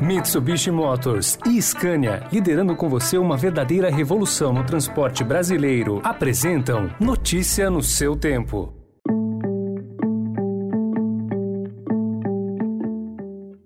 Mitsubishi Motors e Scania, liderando com você uma verdadeira revolução no transporte brasileiro, apresentam Notícia no seu tempo.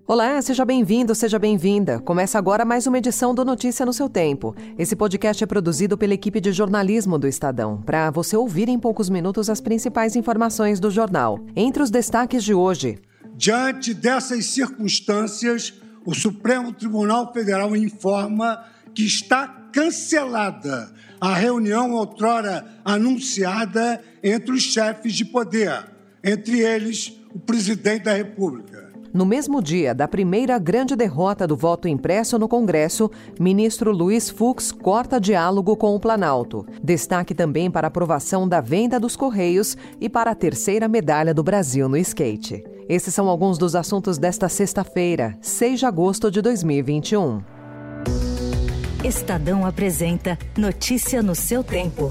Olá, seja bem-vindo, seja bem-vinda. Começa agora mais uma edição do Notícia no seu tempo. Esse podcast é produzido pela equipe de jornalismo do Estadão, para você ouvir em poucos minutos as principais informações do jornal. Entre os destaques de hoje. Diante dessas circunstâncias, o Supremo Tribunal Federal informa que está cancelada a reunião outrora anunciada entre os chefes de poder, entre eles o presidente da República. No mesmo dia da primeira grande derrota do voto impresso no Congresso, ministro Luiz Fux corta diálogo com o Planalto. Destaque também para a aprovação da venda dos Correios e para a terceira medalha do Brasil no skate. Esses são alguns dos assuntos desta sexta-feira, 6 de agosto de 2021. Estadão apresenta Notícia no seu tempo.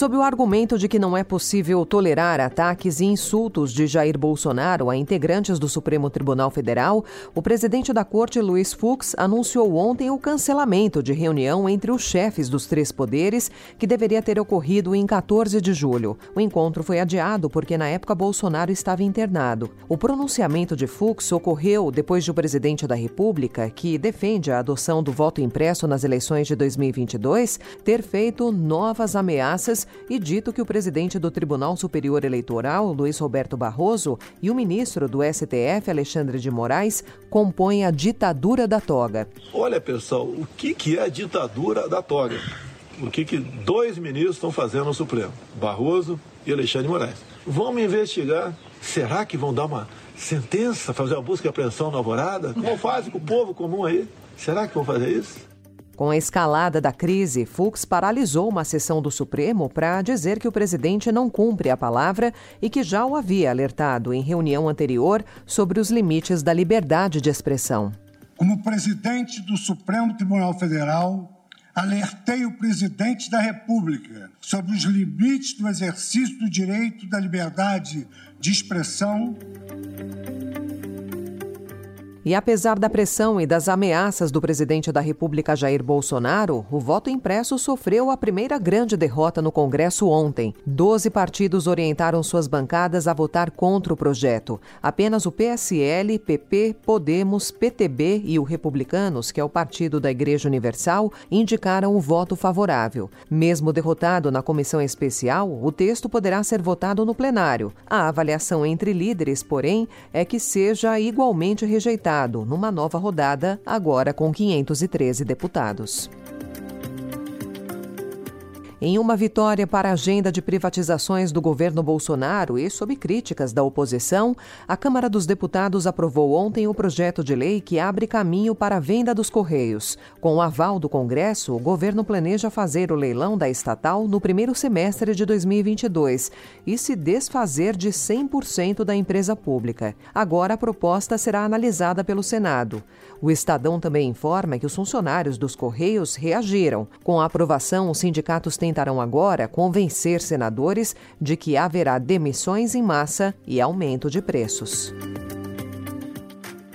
Sob o argumento de que não é possível tolerar ataques e insultos de Jair Bolsonaro a integrantes do Supremo Tribunal Federal, o presidente da Corte, Luiz Fux, anunciou ontem o cancelamento de reunião entre os chefes dos três poderes, que deveria ter ocorrido em 14 de julho. O encontro foi adiado porque, na época, Bolsonaro estava internado. O pronunciamento de Fux ocorreu depois de o presidente da República, que defende a adoção do voto impresso nas eleições de 2022, ter feito novas ameaças e dito que o presidente do Tribunal Superior Eleitoral, Luiz Roberto Barroso, e o ministro do STF, Alexandre de Moraes, compõem a ditadura da toga. Olha, pessoal, o que, que é a ditadura da toga? O que, que dois ministros estão fazendo no Supremo? Barroso e Alexandre de Moraes. Vamos investigar. Será que vão dar uma sentença, fazer uma busca e apreensão na alvorada? Como fazem com o povo comum aí? Será que vão fazer isso? Com a escalada da crise, Fux paralisou uma sessão do Supremo para dizer que o presidente não cumpre a palavra e que já o havia alertado em reunião anterior sobre os limites da liberdade de expressão. Como presidente do Supremo Tribunal Federal, alertei o presidente da República sobre os limites do exercício do direito da liberdade de expressão e apesar da pressão e das ameaças do presidente da República Jair Bolsonaro, o voto impresso sofreu a primeira grande derrota no Congresso ontem. Doze partidos orientaram suas bancadas a votar contra o projeto. Apenas o PSL, PP, Podemos, PTB e o Republicanos, que é o partido da Igreja Universal, indicaram o voto favorável. Mesmo derrotado na comissão especial, o texto poderá ser votado no plenário. A avaliação entre líderes, porém, é que seja igualmente rejeitado numa nova rodada, agora com 513 deputados. Em uma vitória para a agenda de privatizações do governo Bolsonaro e sob críticas da oposição, a Câmara dos Deputados aprovou ontem o projeto de lei que abre caminho para a venda dos Correios. Com o aval do Congresso, o governo planeja fazer o leilão da estatal no primeiro semestre de 2022 e se desfazer de 100% da empresa pública. Agora a proposta será analisada pelo Senado. O Estadão também informa que os funcionários dos Correios reagiram. Com a aprovação, os sindicatos tentarão agora convencer senadores de que haverá demissões em massa e aumento de preços.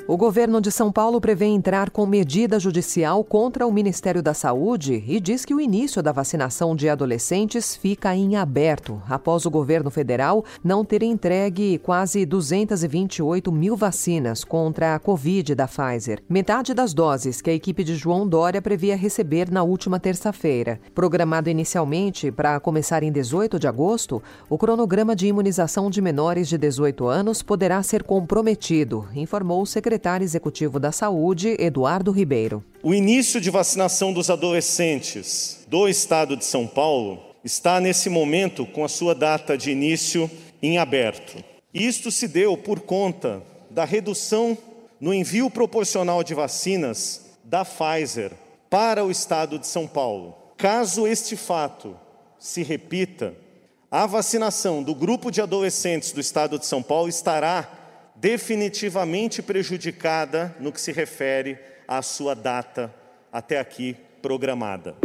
O governo de São Paulo prevê entrar com medida judicial contra o Ministério da Saúde e diz que o início da vacinação de adolescentes fica em aberto, após o governo federal não ter entregue quase 228 mil vacinas contra a Covid da Pfizer. Metade das doses que a equipe de João Dória previa receber na última terça-feira. Programado inicialmente para começar em 18 de agosto, o cronograma de imunização de menores de 18 anos poderá ser comprometido, informou o secretário secretário executivo da Saúde, Eduardo Ribeiro. O início de vacinação dos adolescentes do estado de São Paulo está nesse momento com a sua data de início em aberto. Isto se deu por conta da redução no envio proporcional de vacinas da Pfizer para o estado de São Paulo. Caso este fato se repita, a vacinação do grupo de adolescentes do estado de São Paulo estará definitivamente prejudicada no que se refere à sua data até aqui programada.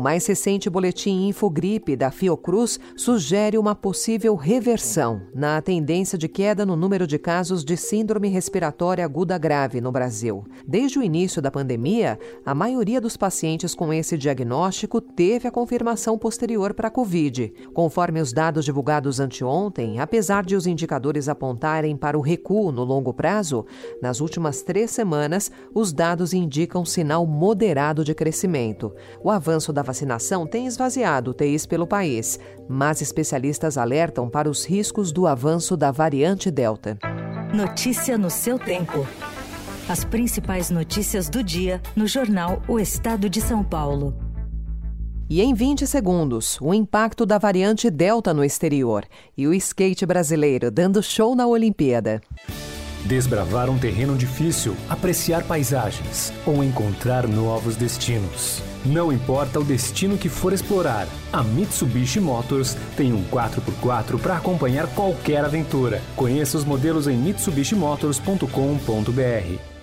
Mais recente boletim Infogripe da Fiocruz sugere uma possível reversão na tendência de queda no número de casos de síndrome respiratória aguda grave no Brasil. Desde o início da pandemia, a maioria dos pacientes com esse diagnóstico teve a confirmação posterior para a Covid. Conforme os dados divulgados anteontem, apesar de os indicadores apontarem para o recuo no longo prazo, nas últimas três semanas, os dados indicam sinal moderado de crescimento. O avanço da vacinação tem esvaziado UTIs pelo país, mas especialistas alertam para os riscos do avanço da variante Delta. Notícia no seu tempo. As principais notícias do dia no jornal O Estado de São Paulo. E em 20 segundos, o impacto da variante Delta no exterior e o skate brasileiro dando show na Olimpíada. Desbravar um terreno difícil, apreciar paisagens ou encontrar novos destinos. Não importa o destino que for explorar, a Mitsubishi Motors tem um 4x4 para acompanhar qualquer aventura. Conheça os modelos em mitsubishimotors.com.br.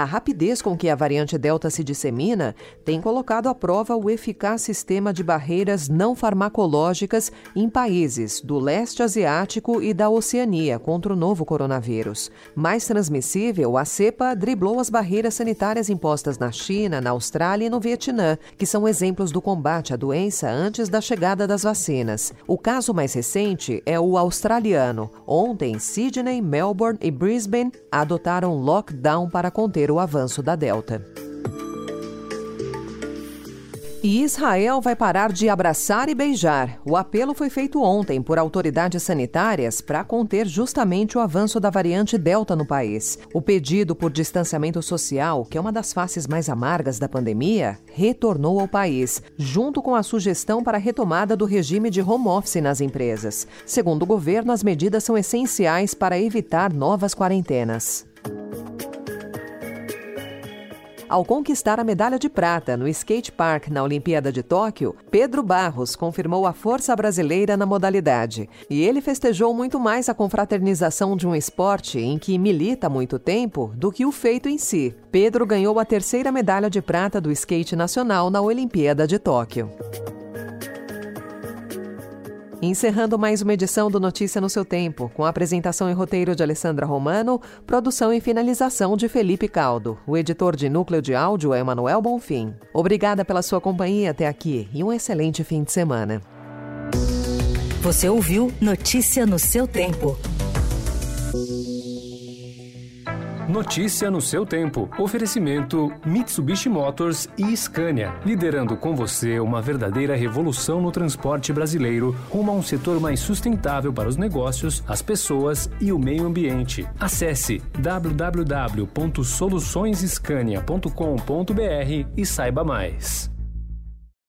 A rapidez com que a variante Delta se dissemina tem colocado à prova o eficaz sistema de barreiras não farmacológicas em países do leste asiático e da Oceania contra o novo coronavírus. Mais transmissível, a cepa driblou as barreiras sanitárias impostas na China, na Austrália e no Vietnã, que são exemplos do combate à doença antes da chegada das vacinas. O caso mais recente é o australiano. Ontem, Sydney, Melbourne e Brisbane adotaram lockdown para conter o avanço da Delta. E Israel vai parar de abraçar e beijar. O apelo foi feito ontem por autoridades sanitárias para conter justamente o avanço da variante Delta no país. O pedido por distanciamento social, que é uma das faces mais amargas da pandemia, retornou ao país, junto com a sugestão para a retomada do regime de home office nas empresas. Segundo o governo, as medidas são essenciais para evitar novas quarentenas. Ao conquistar a medalha de prata no skate park na Olimpíada de Tóquio, Pedro Barros confirmou a força brasileira na modalidade. E ele festejou muito mais a confraternização de um esporte em que milita há muito tempo do que o feito em si. Pedro ganhou a terceira medalha de prata do skate nacional na Olimpíada de Tóquio. Encerrando mais uma edição do Notícia no seu tempo, com apresentação e roteiro de Alessandra Romano, produção e finalização de Felipe Caldo. O editor de núcleo de áudio é Emanuel Bonfim. Obrigada pela sua companhia até aqui e um excelente fim de semana. Você ouviu Notícia no seu tempo. Notícia no seu tempo. Oferecimento Mitsubishi Motors e Scania, liderando com você uma verdadeira revolução no transporte brasileiro rumo a um setor mais sustentável para os negócios, as pessoas e o meio ambiente. Acesse www.soluçõesescania.com.br e saiba mais.